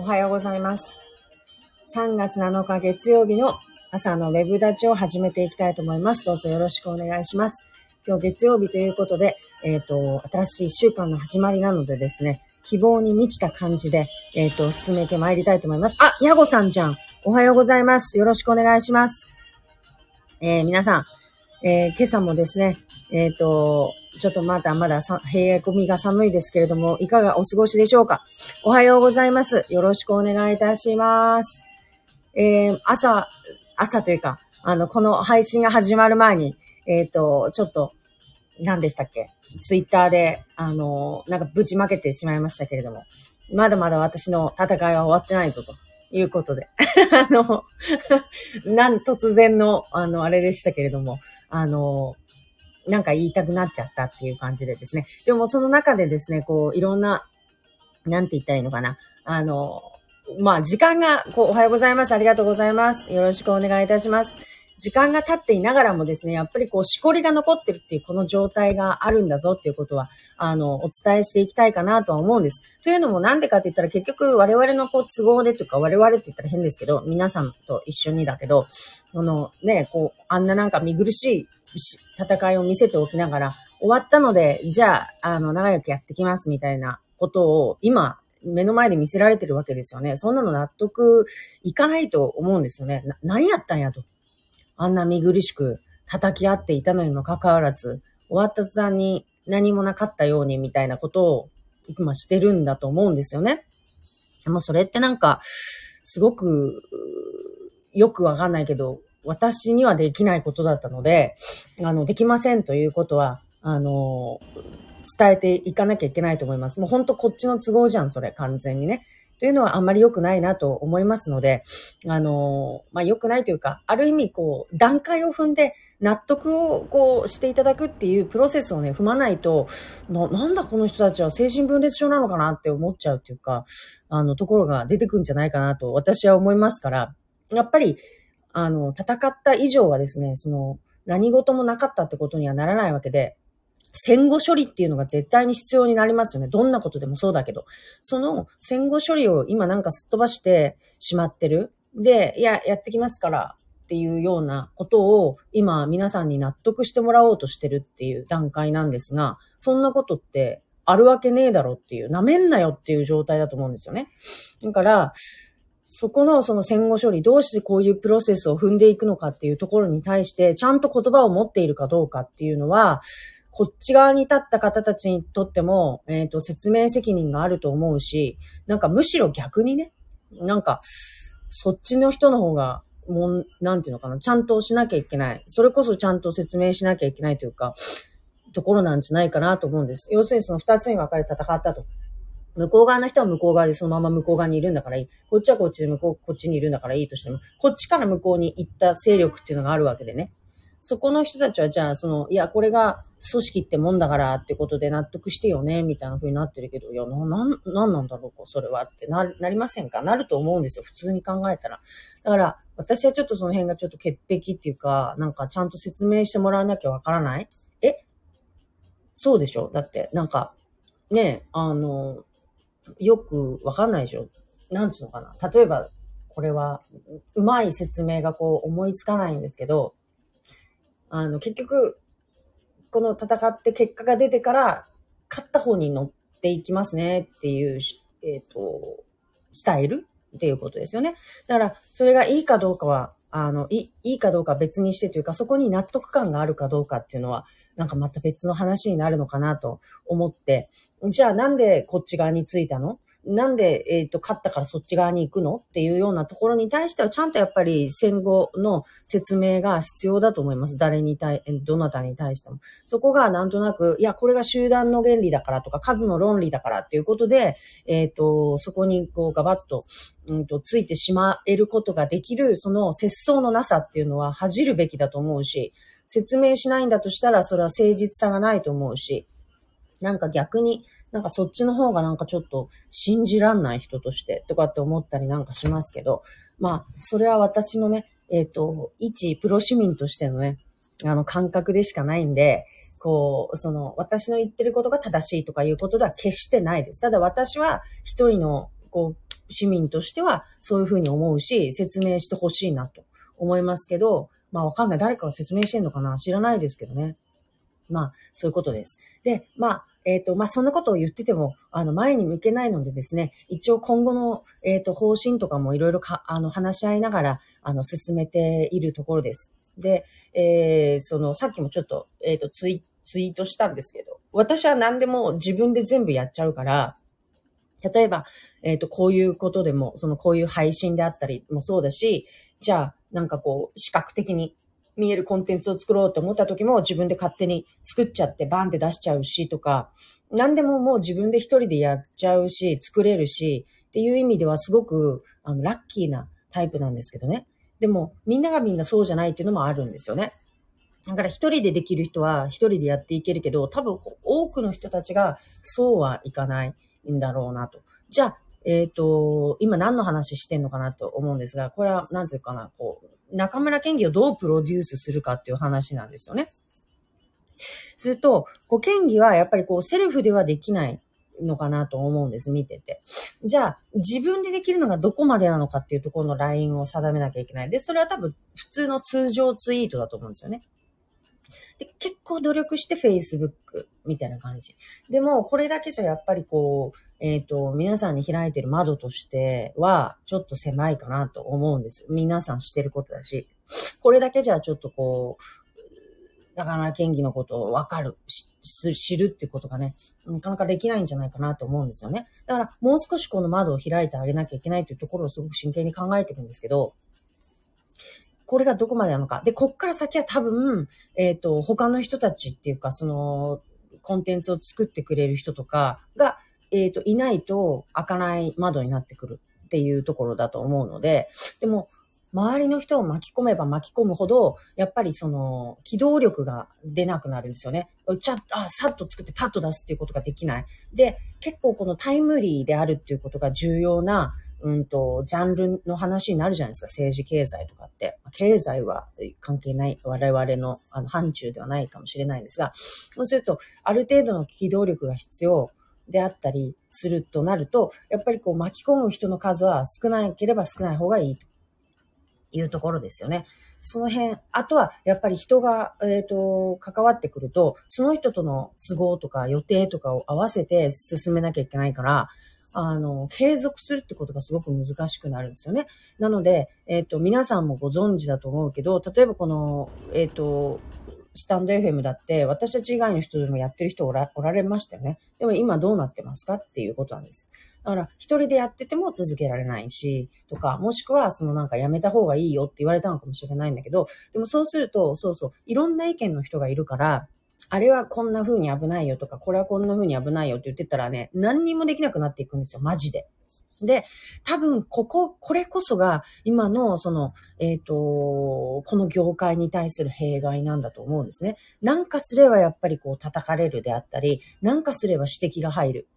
おはようございます。3月7日月曜日の朝のウェブ立ちを始めていきたいと思います。どうぞよろしくお願いします。今日月曜日ということで、えっ、と、新しい一週間の始まりなのでですね、希望に満ちた感じで、えっ、と、進めてまいりたいと思います。あ、ヤゴさんじゃん。おはようございます。よろしくお願いします。えー皆さん、えー今朝もですね、えっ、と、ちょっとまだまださ、冷え込みが寒いですけれども、いかがお過ごしでしょうか？おはようございます。よろしくお願いいたします。えー朝、朝というか、あの、この配信が始まる前に、えっ、と、ちょっと、何でしたっけ？ツイッターで、あの、なんかぶちまけてしまいましたけれども、まだまだ私の戦いは終わってないぞということで、あの、なん、突然の、あの、あれでしたけれども、あの、なんか言いたくなっちゃったっていう感じでですね。でもその中でですね、こう、いろんな、なんて言ったらいいのかな。あの、まあ、時間が、こう、おはようございます。ありがとうございます。よろしくお願いいたします。時間が経っていながらもですね、やっぱりこう、しこりが残ってるっていうこの状態があるんだぞっていうことは、あの、お伝えしていきたいかなとは思うんです。というのもなんでかって言ったら結局我々のこう都合でというか我々って言ったら変ですけど、皆さんと一緒にだけど、そのね、こう、あんななんか見苦しい戦いを見せておきながら、終わったので、じゃあ、あの、長くやってきますみたいなことを今、目の前で見せられてるわけですよね。そんなの納得いかないと思うんですよね。な何やったんやと。あんな見苦しく叩き合っていたのにもかかわらず、終わった途端に何もなかったようにみたいなことを今してるんだと思うんですよね。でもそれってなんか、すごく、よくわかんないけど、私にはできないことだったので、あの、できませんということは、あの、伝えていかなきゃいけないと思います。もう本当こっちの都合じゃん、それ、完全にね。というのはあんまり良くないなと思いますので、あの、まあ、良くないというか、ある意味こう、段階を踏んで納得をこうしていただくっていうプロセスをね、踏まないと、な、なんだこの人たちは精神分裂症なのかなって思っちゃうっていうか、あの、ところが出てくるんじゃないかなと私は思いますから、やっぱり、あの、戦った以上はですね、その、何事もなかったってことにはならないわけで、戦後処理っていうのが絶対に必要になりますよね。どんなことでもそうだけど。その戦後処理を今なんかすっ飛ばしてしまってる。で、いや、やってきますからっていうようなことを今皆さんに納得してもらおうとしてるっていう段階なんですが、そんなことってあるわけねえだろっていう、舐めんなよっていう状態だと思うんですよね。だから、そこのその戦後処理、どうしてこういうプロセスを踏んでいくのかっていうところに対して、ちゃんと言葉を持っているかどうかっていうのは、こっち側に立った方たちにとっても、えっ、と、説明責任があると思うし、なんかむしろ逆にね、なんか、そっちの人の方が、もう、なんていうのかな、ちゃんとしなきゃいけない。それこそちゃんと説明しなきゃいけないというか、ところなんじゃないかなと思うんです。要するにその二つに分かれて戦ったと。向こう側の人は向こう側でそのまま向こう側にいるんだからいい。こっちはこっちで向こう、こっちにいるんだからいいとしても、こっちから向こうに行った勢力っていうのがあるわけでね。そこの人たちはじゃあ、その、いや、これが組織ってもんだからってことで納得してよね、みたいな風になってるけど、いや、な、なん、なんなんだろうか、それはってな、なりませんか？なると思うんですよ、普通に考えたら。だから、私はちょっとその辺がちょっと潔癖っていうか、なんかちゃんと説明してもらわなきゃわからない？え？そうでしょ？だって、なんか、ね、あの、よくわかんないでしょ？なんつうのかな？例えば、これは、うまい説明がこう思いつかないんですけど、あの、結局、この戦って結果が出てから、勝った方に乗っていきますねっていう、えっ、と、スタイルっていうことですよね。だから、それがいいかどうかは、あの、いいいかどうか別にしてというか、そこに納得感があるかどうかっていうのは、なんかまた別の話になるのかなと思って、じゃあなんでこっち側についたの？なんで、えっ、と、勝ったからそっち側に行くのっていうようなところに対しては、ちゃんとやっぱり戦後の説明が必要だと思います。誰に対、どなたに対しても。そこがなんとなく、いや、これが集団の原理だからとか、数の論理だからっていうことで、えっ、と、そこにこうガバッと、うんと、ついてしまえることができる、その節操のなさっていうのは恥じるべきだと思うし、説明しないんだとしたら、それは誠実さがないと思うし、なんか逆に、なんかそっちの方がなんかちょっと信じらんない人としてとかって思ったりなんかしますけど、まあ、それは私のね、えっ、と、一プロ市民としてのね、あの感覚でしかないんで、こう、その、私の言ってることが正しいとかいうことでは決してないです。ただ私は一人の、こう、市民としてはそういうふうに思うし、説明してほしいなと思いますけど、まあわかんない。誰かが説明してんのかな？知らないですけどね。まあ、そういうことです。で、まあ、えっ、ー、と、まあ、そんなことを言ってても、あの、前に向けないのでですね、一応今後の、えっ、ー、と、方針とかもいろいろか、あの、話し合いながら、あの、進めているところです。で、えー、その、さっきもちょっと、えっ、と、ツイ、ツイートしたんですけど、私は何でも自分で全部やっちゃうから、例えば、えっ、と、こういうことでも、その、こういう配信であったりもそうだし、じゃあ、なんかこう、視覚的に見えるコンテンツを作ろうと思った時も自分で勝手に作っちゃってバンって出しちゃうしとか、何でももう自分で一人でやっちゃうし、作れるし、っていう意味ではすごく、あの、ラッキーなタイプなんですけどね。でも、みんながみんなそうじゃないっていうのもあるんですよね。だから一人でできる人は一人でやっていけるけど、多分多くの人たちがそうはいかないんだろうなと。じゃあ、えっ、ー、と、今何の話してんのかなと思うんですが、これは何ていうかな、こう、中村県議をどうプロデュースするかっていう話なんですよね。すると、こう、県議はやっぱりこう、セルフではできないのかなと思うんです、見てて。じゃあ、自分でできるのがどこまでなのかっていうところのラインを定めなきゃいけない。で、それは多分、普通の通常ツイートだと思うんですよね。で、結構努力して Facebook みたいな感じ。でも、これだけじゃやっぱりこう、えっ、ー、と、皆さんに開いてる窓としては、ちょっと狭いかなと思うんです。皆さんしてることだし。これだけじゃちょっとこう、なかなか県議のことをわかる、知るってことがね、なかなかできないんじゃないかなと思うんですよね。だから、もう少しこの窓を開いてあげなきゃいけないというところをすごく真剣に考えてるんですけど、これがどこまでなのか。で、こっから先は多分、えっ、ー、と、他の人たちっていうか、その、コンテンツを作ってくれる人とかが、えっ、ー、と、いないと開かない窓になってくるっていうところだと思うので、でも、周りの人を巻き込めば巻き込むほど、やっぱりその、機動力が出なくなるんですよね。ちゃっと、あ、さっと作ってパッと出すっていうことができない。で、結構このタイムリーであるっていうことが重要な、うんと、ジャンルの話になるじゃないですか。政治経済とかって。経済は関係ない、我々のあの範疇ではないかもしれないんですが、そうすると、ある程度の機動力が必要。であったりするとなると、やっぱりこう巻き込む人の数は少なければ少ない方がいいというところですよね。その辺、あとはやっぱり人が、えっ、ー、と、関わってくると、その人との都合とか予定とかを合わせて進めなきゃいけないから、あの、継続するってことがすごく難しくなるんですよね。なので、えっ、ー、と、皆さんもご存知だと思うけど、例えばこの、えっ、ー、と、スタンド FM だって、私たち以外の人でもやってる人おらおられましたよね。でも今どうなってますかっていうことなんです。だから、一人でやってても続けられないし、とか、もしくは、そのなんかやめた方がいいよって言われたのかもしれないんだけど、でもそうすると、そうそう、いろんな意見の人がいるから、あれはこんな風に危ないよとか、これはこんな風に危ないよって言ってたらね、何にもできなくなっていくんですよ、マジで。で、多分、ここ、これこそが、今の、その、えっ、ー、と、この業界に対する弊害なんだと思うんですね。なんかすればやっぱりこう叩かれるであったり、なんかすれば指摘が入る。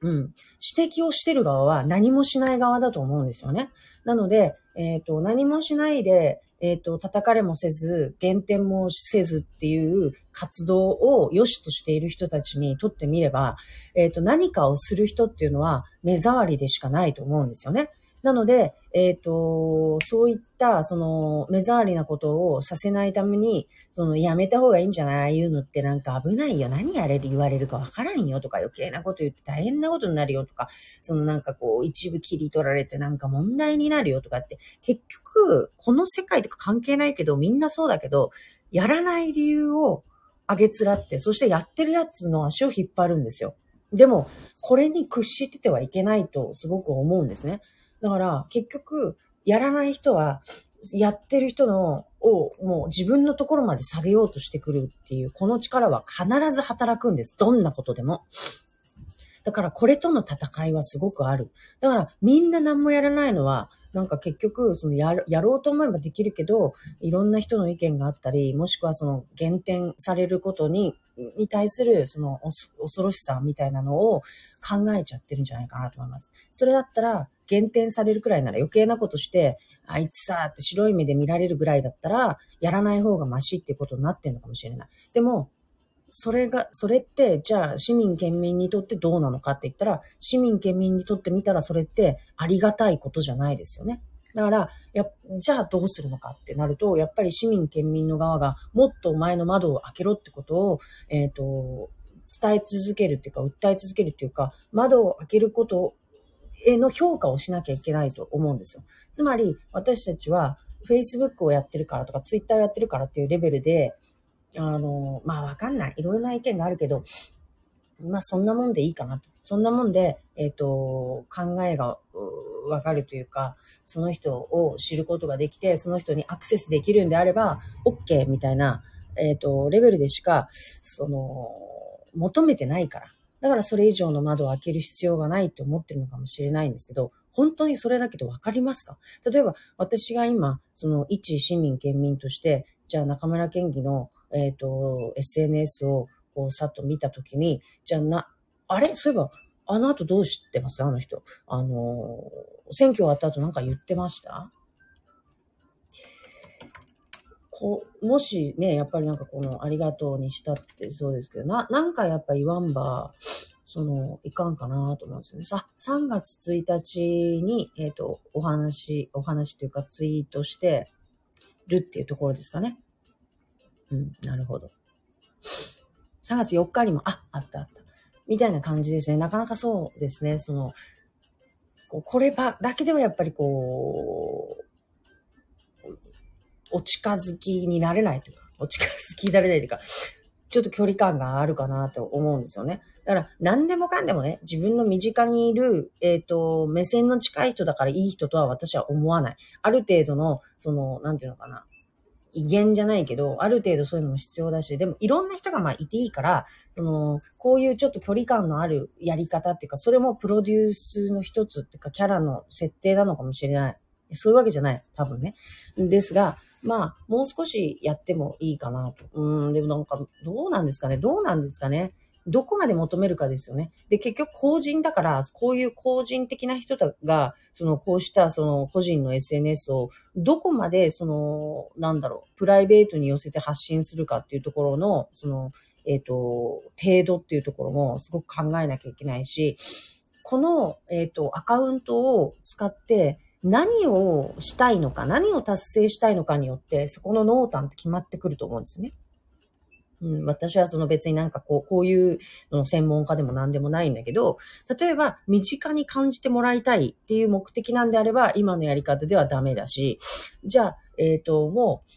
うん。指摘をしてる側は何もしない側だと思うんですよね。なので、えっ、ー、と、何もしないで、えっ、ー、と、叩かれもせず、減点もせずっていう活動を良しとしている人たちにとってみれば、えっ、ー、と、何かをする人っていうのは目障りでしかないと思うんですよね。なので、えっ、ー、と、そういった、その、目障りなことをさせないために、その、やめた方がいいんじゃない？ああいうのってなんか危ないよ。何やれる、言われるかわからんよとか、余計なこと言って大変なことになるよとか、そのなんかこう、一部切り取られてなんか問題になるよとかって、結局、この世界とか関係ないけど、みんなそうだけど、やらない理由をあげつらって、そしてやってるやつの足を引っ張るんですよ。でも、これに屈しててはいけないとすごく思うんですね。だから、結局、やらない人は、やってる人の、を、もう自分のところまで下げようとしてくるっていう、この力は必ず働くんです。どんなことでも。だから、これとの戦いはすごくある。だから、みんな何もやらないのは、なんか結局、そのややろうと思えばできるけど、いろんな人の意見があったり、もしくはその減点されることに、に対するその恐ろしさみたいなのを考えちゃってるんじゃないかなと思います。それだったら、減点されるくらいなら余計なことして、あいつさって白い目で見られるぐらいだったら、やらない方がマシっていうことになってんのかもしれない。でも、それが、それって、じゃあ市民県民にとってどうなのかって言ったら、市民県民にとってみたらそれってありがたいことじゃないですよね。だから、や、じゃあどうするのかってなると、やっぱり市民県民の側がもっと前の窓を開けろってことを、えっ、ー、と、伝え続けるっていうか、訴え続けるっていうか、窓を開けることの評価をしなきゃいけないと思うんですよ。つまり、私たちは、Facebook をやってるからとか、Twitter をやってるからっていうレベルで、あの、まあわかんない。いろいろな意見があるけど、まあそんなもんでいいかなと。そんなもんで、えっ、ー、と、考えがわかるというか、その人を知ることができて、その人にアクセスできるんであれば、OK みたいな、えっ、ー、と、レベルでしか、その、求めてないから。だからそれ以上の窓を開ける必要がないと思ってるのかもしれないんですけど、本当にそれだけでわかりますか？例えば、私が今、その一市民県民として、じゃあ中村県議のえっ、ー、と、SNS をこうさっと見たときに、じゃあな、あれ？そういえば、あの後どう知ってます？あの人。あの選挙終わった後なんか言ってました？こう、もしね、やっぱりなんかこのありがとうにしたってそうですけど、な、なんかやっぱ言わんば、その、いかんかなと思うんですよね。さ、3月1日に、えっ、ー、と、お話、お話というかツイートしてるっていうところですかね。うん、なるほど。3月4日にも、あ、あったあった。みたいな感じですね。なかなかそうですね。その、こうこれば、だけではやっぱりこう、お近づきになれないというか、お近づきになれないというか、ちょっと距離感があるかなと思うんですよね。だから、何でもかんでもね、自分の身近にいる、えっ、ー、と、目線の近い人だからいい人とは私は思わない。ある程度の、その、なんていうのかな、威厳じゃないけど、ある程度そういうのも必要だし、でもいろんな人がまあいていいから、その、こういうちょっと距離感のあるやり方っていうか、それもプロデュースの一つっていうか、キャラの設定なのかもしれない。そういうわけじゃない。多分ね。ですが、まあ、もう少しやってもいいかなと。うん、でもなんか、どうなんですかねどうなんですかねどこまで求めるかですよね。で、結局公人だから、こういう公人的な人たが、その、こうしたその個人の SNS を、どこまで、その、なんだろう、プライベートに寄せて発信するかっていうところの、その、えっ、ー、と、程度っていうところもすごく考えなきゃいけないし、この、えっ、ー、と、アカウントを使って、何をしたいのか、何を達成したいのかによって、そこの濃淡って決まってくると思うんですよね。うん、私はその別になんかこう、こういうの専門家でも何でもないんだけど、例えば身近に感じてもらいたいっていう目的なんであれば、今のやり方ではダメだし、じゃあ、えっ、ー、と、もう、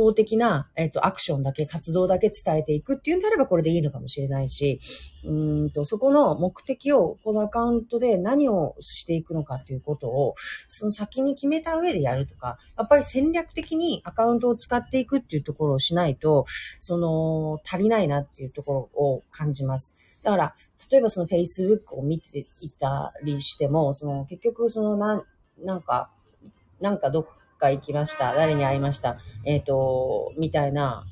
公的な、えっ、と、アクションだけ、活動だけ伝えていくっていうんであればこれでいいのかもしれないし、うんと、そこの目的を、このアカウントで何をしていくのかっていうことを、その先に決めた上でやるとか、やっぱり戦略的にアカウントを使っていくっていうところをしないと、その、足りないなっていうところを感じます。だから、例えばその Facebook を見ていたりしても、その結局そのなん、なんか、なんかどっか行きました。誰に会いました。えっ、ー、と、みたいな、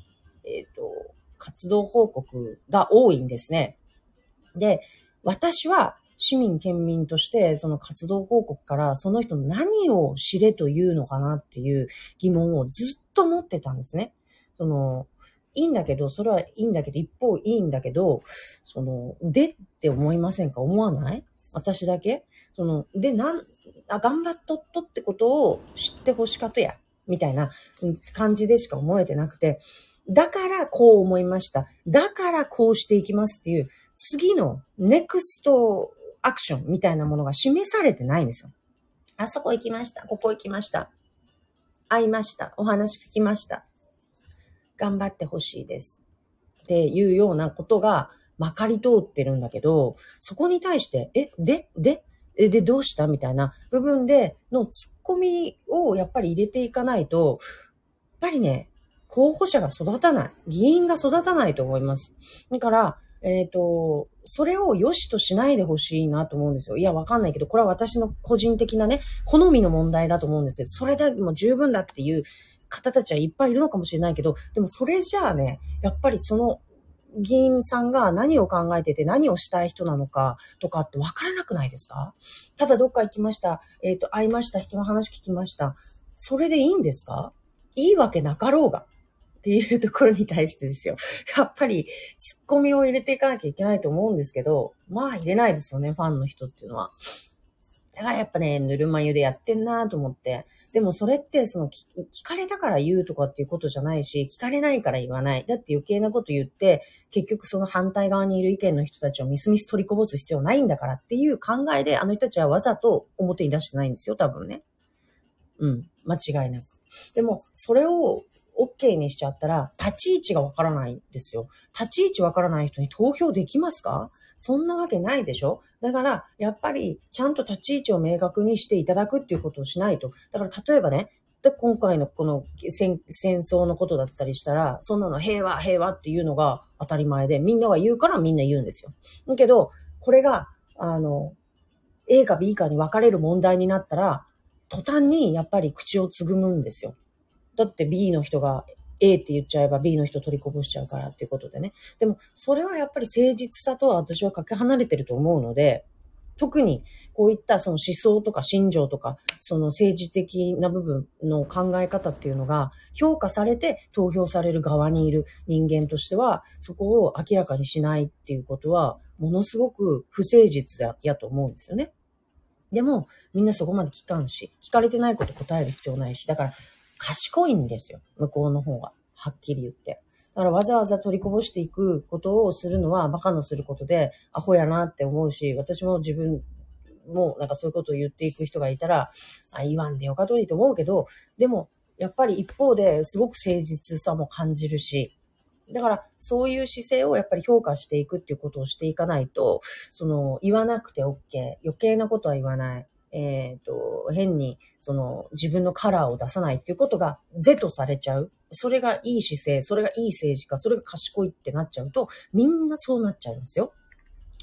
えっ、ー、と、活動報告が多いんですね。で、私は市民県民としてその活動報告からその人何を知れというのかなっていう疑問をずっと持ってたんですね。その、いいんだけど、それはいいんだけど、一方いいんだけど、その、でって思いませんか？思わない？私だけ？その、で、なん、あ、頑張っとっとってことを知ってほしかとや、みたいな感じでしか思えてなくて、だからこう思いました。だからこうしていきますっていう、次のネクストアクションみたいなものが示されてないんですよ。あそこ行きました。ここ行きました。会いました。お話聞きました。頑張ってほしいです。っていうようなことがまかり通ってるんだけど、そこに対して、え、で、で、え、で、どうした？みたいな部分での突っ込みをやっぱり入れていかないと、やっぱりね、候補者が育たない。議員が育たないと思います。だから、えっ、ー、と、それを良しとしないでほしいなと思うんですよ。いや、わかんないけど、これは私の個人的なね、好みの問題だと思うんですけど、それでも十分だっていう方たちはいっぱいいるのかもしれないけど、でもそれじゃあね、やっぱりその議員さんが何を考えてて何をしたい人なのかとかってわからなくないですか？ただどっか行きました。えっ、ー、と、会いました。人の話聞きました。それでいいんですか？いいわけなかろうが。っていうところに対してですよ。やっぱり、ツッコミを入れていかなきゃいけないと思うんですけど、まあ入れないですよね、ファンの人っていうのは。だからやっぱね、ぬるま湯でやってんなと思って。でもそれってその聞かれたから言うとかっていうことじゃないし、聞かれないから言わない。だって余計なこと言って、結局その反対側にいる意見の人たちをみすみす取りこぼす必要ないんだからっていう考えで、あの人たちはわざと表に出してないんですよ、多分ね。うん、間違いなく。でも、それを OK にしちゃったら、立ち位置がわからないんですよ。立ち位置わからない人に投票できますか？そんなわけないでしょ？だから、やっぱり、ちゃんと立ち位置を明確にしていただくっていうことをしないと。だから、例えばね、で、今回のこの戦争のことだったりしたら、そんなの平和、平和っていうのが当たり前で、みんなが言うからみんな言うんですよ。だけど、これが、あの、A か B かに分かれる問題になったら、途端にやっぱり口をつぐむんですよ。だって B の人が A って言っちゃえば B の人取りこぼしちゃうからっていうことでね。でも、それはやっぱり誠実さとは私はかけ離れてると思うので、特にこういったその思想とか心情とか、その政治的な部分の考え方っていうのが評価されて投票される側にいる人間としては、そこを明らかにしないっていうことは、ものすごく不誠実だやと思うんですよね。でも、みんなそこまで聞かんし、聞かれてないこと答える必要ないし、だから、賢いんですよ。向こうの方が。はっきり言って。だからわざわざ取りこぼしていくことをするのは馬鹿のすることで、アホやなって思うし、私も自分もなんかそういうことを言っていく人がいたら、あ言わんでよかとりと思うけど、でも、やっぱり一方ですごく誠実さも感じるし、だから、そういう姿勢をやっぱり評価していくっていうことをしていかないと、その、言わなくて OK。余計なことは言わない。えっ、ー、と、変に、その、自分のカラーを出さないっていうことが、是とされちゃう。それがいい姿勢、それがいい政治家、それが賢いってなっちゃうと、みんなそうなっちゃいますよ。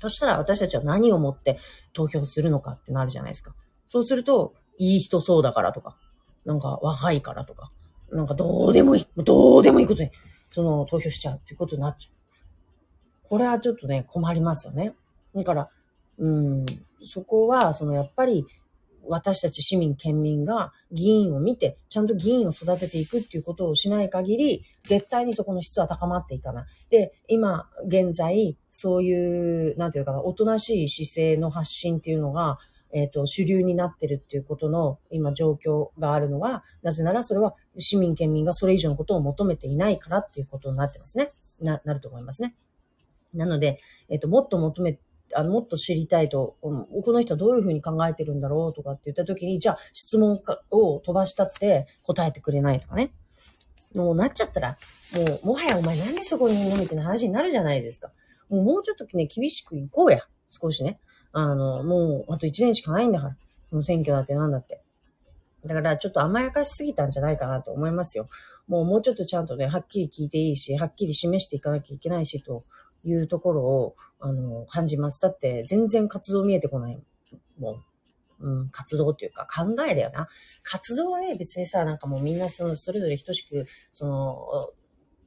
そしたら私たちは何をもって投票するのかってなるじゃないですか。そうすると、いい人そうだからとか、なんか若いからとか、なんかどうでもいい、どうでもいいことに、その投票しちゃうっていうことになっちゃう。これはちょっとね、困りますよね。だから、うん、そこは、そのやっぱり、私たち市民、県民が議員を見て、ちゃんと議員を育てていくっていうことをしない限り、絶対にそこの質は高まっていかない。で、今、現在、そういう、なんていうかな、おとなしい姿勢の発信っていうのが、えっ、ー、と、主流になってるっていうことの今状況があるのは、なぜならそれは市民県民がそれ以上のことを求めていないからっていうことになってますね。な、なると思いますね。なので、えっ、ー、と、もっと求めあの、もっと知りたいと、この人はどういうふうに考えてるんだろうとかって言った時に、じゃあ質問を飛ばしたって答えてくれないとかね。もうなっちゃったら、もう、もはやお前なんでそこにいるのみたいな話になるじゃないですか。もうもうちょっとね、厳しくいこうや。少しね。あの、もう、あと1年しかないんだから。もう選挙だってなんだって。だからちょっと甘やかしすぎたんじゃないかなと思いますよ。もうもうちょっとちゃんとね、はっきり聞いていいし、はっきり示していかなきゃいけないしというところを、あの、感じます。だって全然活動見えてこないもん。うん、活動っていうか考えだよな。活動はね、別にさ、なんかもうみんなその、それぞれ等しく、その、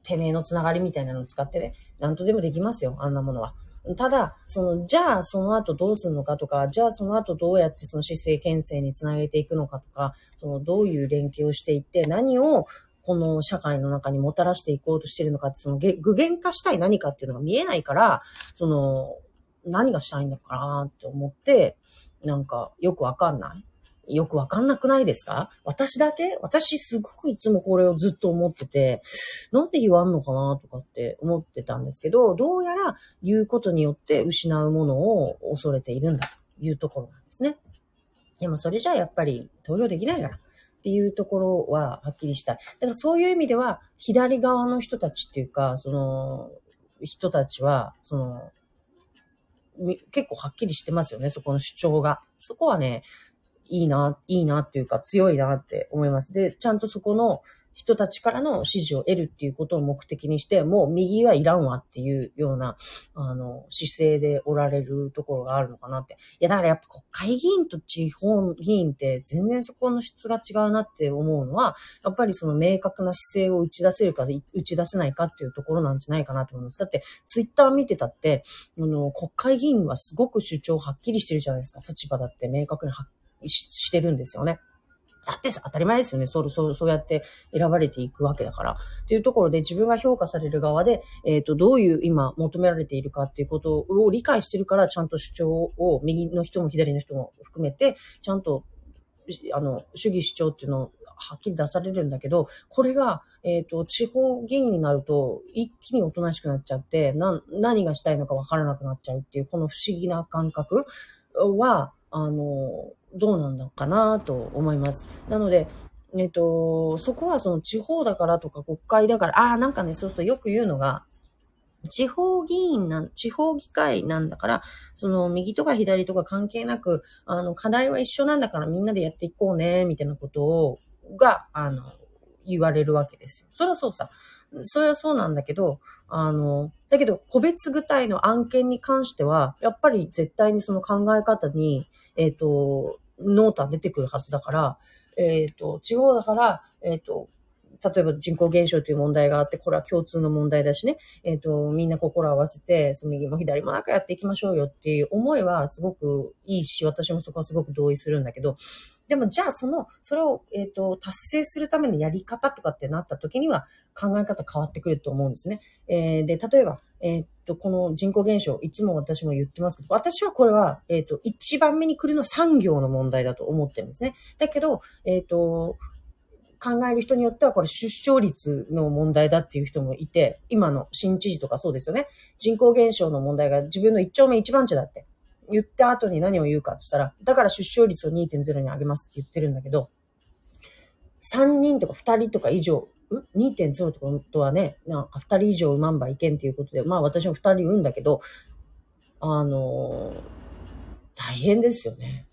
てめえのつながりみたいなのを使ってね、なんとでもできますよ、あんなものは。ただ、その、じゃあその後どうするのかとか、じゃあその後どうやってその姿勢牽制につなげていくのかとか、その、どういう連携をしていって、何をこの社会の中にもたらしていこうとしてるのかって、その具現化したい何かっていうのが見えないから、その、何がしたいんだかなって思って、なんかよくわかんない。よくわかんなくないですか？私だけ？私すごくいつもこれをずっと思ってて、なんで言わんのかなとかって思ってたんですけど、どうやら言うことによって失うものを恐れているんだというところなんですね。でもそれじゃあやっぱり投票できないから。っていうところははっきりしたい。だからそういう意味では、左側の人たちっていうか、その、人たちは、その、結構はっきりしてますよね、そこの主張が。そこはね、いいな、いいなっていうか強いなって思います。で、ちゃんとそこの、人たちからの支持を得るっていうことを目的にして、もう右はいらんわっていうような、あの、姿勢でおられるところがあるのかなって。いや、だからやっぱ国会議員と地方議員って全然そこの質が違うなって思うのは、やっぱりその明確な姿勢を打ち出せるか、打ち出せないかっていうところなんじゃないかなと思います。だって、ツイッター見てたって、あの、国会議員はすごく主張はっきりしてるじゃないですか。立場だって明確にはししてるんですよね。だってさ、当たり前ですよね。そう、そう、そうやって選ばれていくわけだから。っていうところで自分が評価される側で、えっ、ー、と、どういう今求められているかっていうことを理解してるから、ちゃんと主張を右の人も左の人も含めて、ちゃんと、あの、主義主張っていうのをはっきり出されるんだけど、これが、えっ、ー、と、地方議員になると、一気におとなしくなっちゃって、な、何がしたいのかわからなくなっちゃうっていう、この不思議な感覚は、あの、どうなんだかなと思います。なので、えっ、と、そこはその地方だからとか国会だから、ああ、なんかね、そうそうよく言うのが、地方議員なん、地方議会なんだから、その右とか左とか関係なく、あの、課題は一緒なんだからみんなでやっていこうね、みたいなことを、が、あの、言われるわけですよ。それはそうさ。それはそうなんだけど、あの、だけど、個別具体の案件に関しては、やっぱり絶対にその考え方に、えっ、ー、と、ノータ出てくるはずだから、えっ、ー、と、地方だから、えっ、ー、と、例えば人口減少という問題があって、これは共通の問題だしね、えっ、と、みんな心を合わせて、その右も左も中やっていきましょうよっていう思いはすごくいいし、私もそこはすごく同意するんだけど、でもじゃあその、それを、えっ、ー、と、達成するためのやり方とかってなった時には考え方変わってくると思うんですね。えー、で、例えば、えっ、と、この人口減少、いつも私も言ってますけど、私はこれは、えっ、と、一番目に来るのは産業の問題だと思ってるんですね。だけど、えっ、と、考える人によってはこれ出生率の問題だっていう人もいて、今の新知事とかそうですよね。人口減少の問題が自分の一丁目一番地だって言った後に何を言うかって言ったら、だから出生率を2.0に上げますって言ってるんだけど、3人とか2人とか以上、2.0ってことはね、なんか2人以上産まんばいけんっていうことで、まあ私も2人産んだけど、あの、大変ですよね。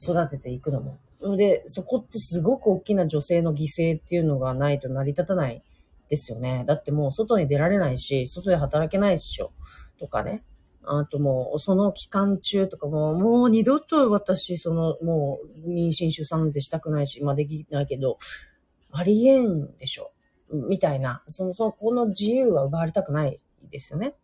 育てていくのも。で、そこってすごく大きな女性の犠牲っていうのがないと成り立たないですよね。だってもう外に出られないし、外で働けないでしょ。とかね。あともう、その期間中とかも、もう二度と私、その、もう、妊娠出産でしたくないし、まあできないけど、ありえんでしょ。みたいな、そも、そもこの自由は奪われたくないですよね。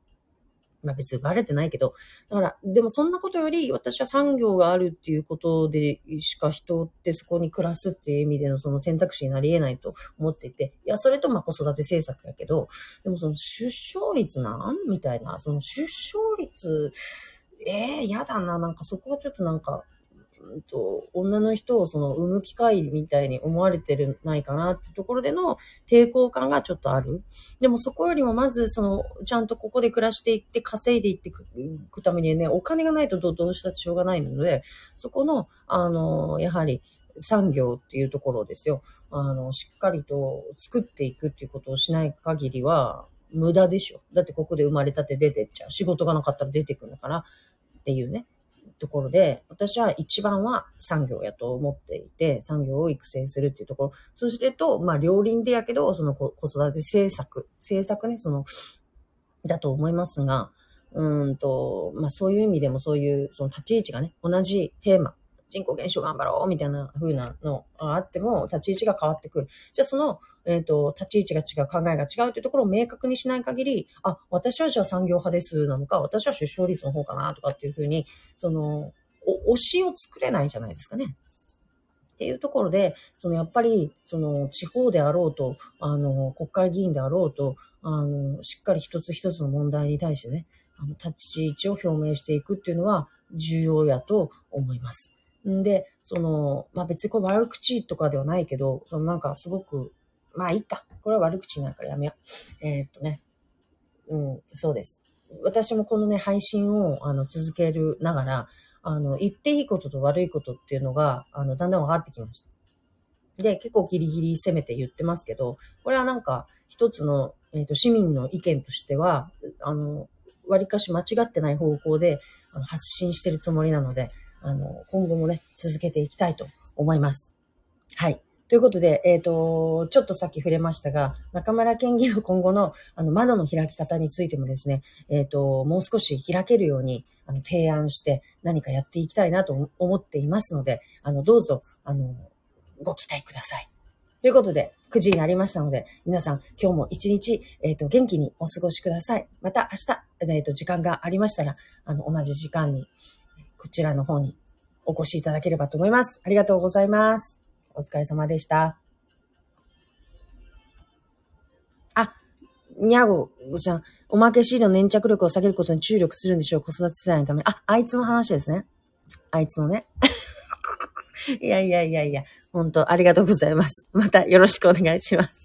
まあ別にバレてないけど、だから、でもそんなことより、私は産業があるっていうことでしか人ってそこに暮らすっていう意味でのその選択肢になり得ないと思っていて、いや、それとまあ子育て政策やけど、でもその出生率なん？みたいな、その出生率、ええー、やだな、なんかそこはちょっとなんか、うんと、女の人をその産む機会みたいに思われてるないかなってところでの抵抗感がちょっとある。でもそこよりもまずその、ちゃんとここで暮らしていって稼いでいっていくためにね、お金がないとどうしたってしょうがないので、そこの、あの、やはり、産業っていうところですよ。あの、しっかりと作っていくっていうことをしない限りは、無駄でしょ。だってここで生まれたって出てっちゃう。仕事がなかったら出てくるのかなっていうね。ところで、私は一番は産業やと思っていて、産業を育成するっていうところ。そしてと、まあ、両輪でやけど、その子育て政策、政策ね、その、だと思いますが、うんと、まあ、そういう意味でもそういう、その立ち位置がね、同じテーマ、人口減少頑張ろうみたいな風なのがあっても、立ち位置が変わってくる。じゃあその、えっ、ー、と、立ち位置が違う、考えが違うというところを明確にしない限り、あ、私はじゃあ産業派ですなのか、私は出生率の方かなとかっていう風に、その、推しを作れないじゃないですかね。っていうところで、そのやっぱり、その地方であろうと、あの、国会議員であろうと、あの、しっかり一つ一つの問題に対してね、あの、立ち位置を表明していくっていうのは重要やと思います。んで、その、まあ、別にこれ悪口とかではないけど、そのなんかすごく、まあいいか。これは悪口になるからやめよう。えー、っとね。うん、そうです。私もこのね、配信をあの続けるながら、あの、言っていいことと悪いことっていうのが、あの、だんだん分かってきました。で、結構ギリギリ攻めて言ってますけど、これはなんか一つの、えっ、ー、と、市民の意見としては、あの、割かし間違ってない方向で発信してるつもりなので、あの、今後もね、続けていきたいと思います。はい。ということで、えっ、ー、と、ちょっとさっき触れましたが、中村県議の今後のあの窓の開き方についてもですね、えっ、ー、と、もう少し開けるようにあの提案して何かやっていきたいなと思っていますので、あの、どうぞ、あの、ご期待ください。ということで、9時になりましたので、皆さん、今日も一日、えっ、ー、と、元気にお過ごしください。また明日、えっ、と、時間がありましたら、あの、同じ時間に、こちらの方にお越しいただければと思います。ありがとうございます。お疲れ様でした。あ、にゃごさん、おまけシールの粘着力を下げることに注力するんでしょう、子育て世代のため。あ、あいつの話ですね。あいつのね。いやいやいやいや、本当ありがとうございます。またよろしくお願いします。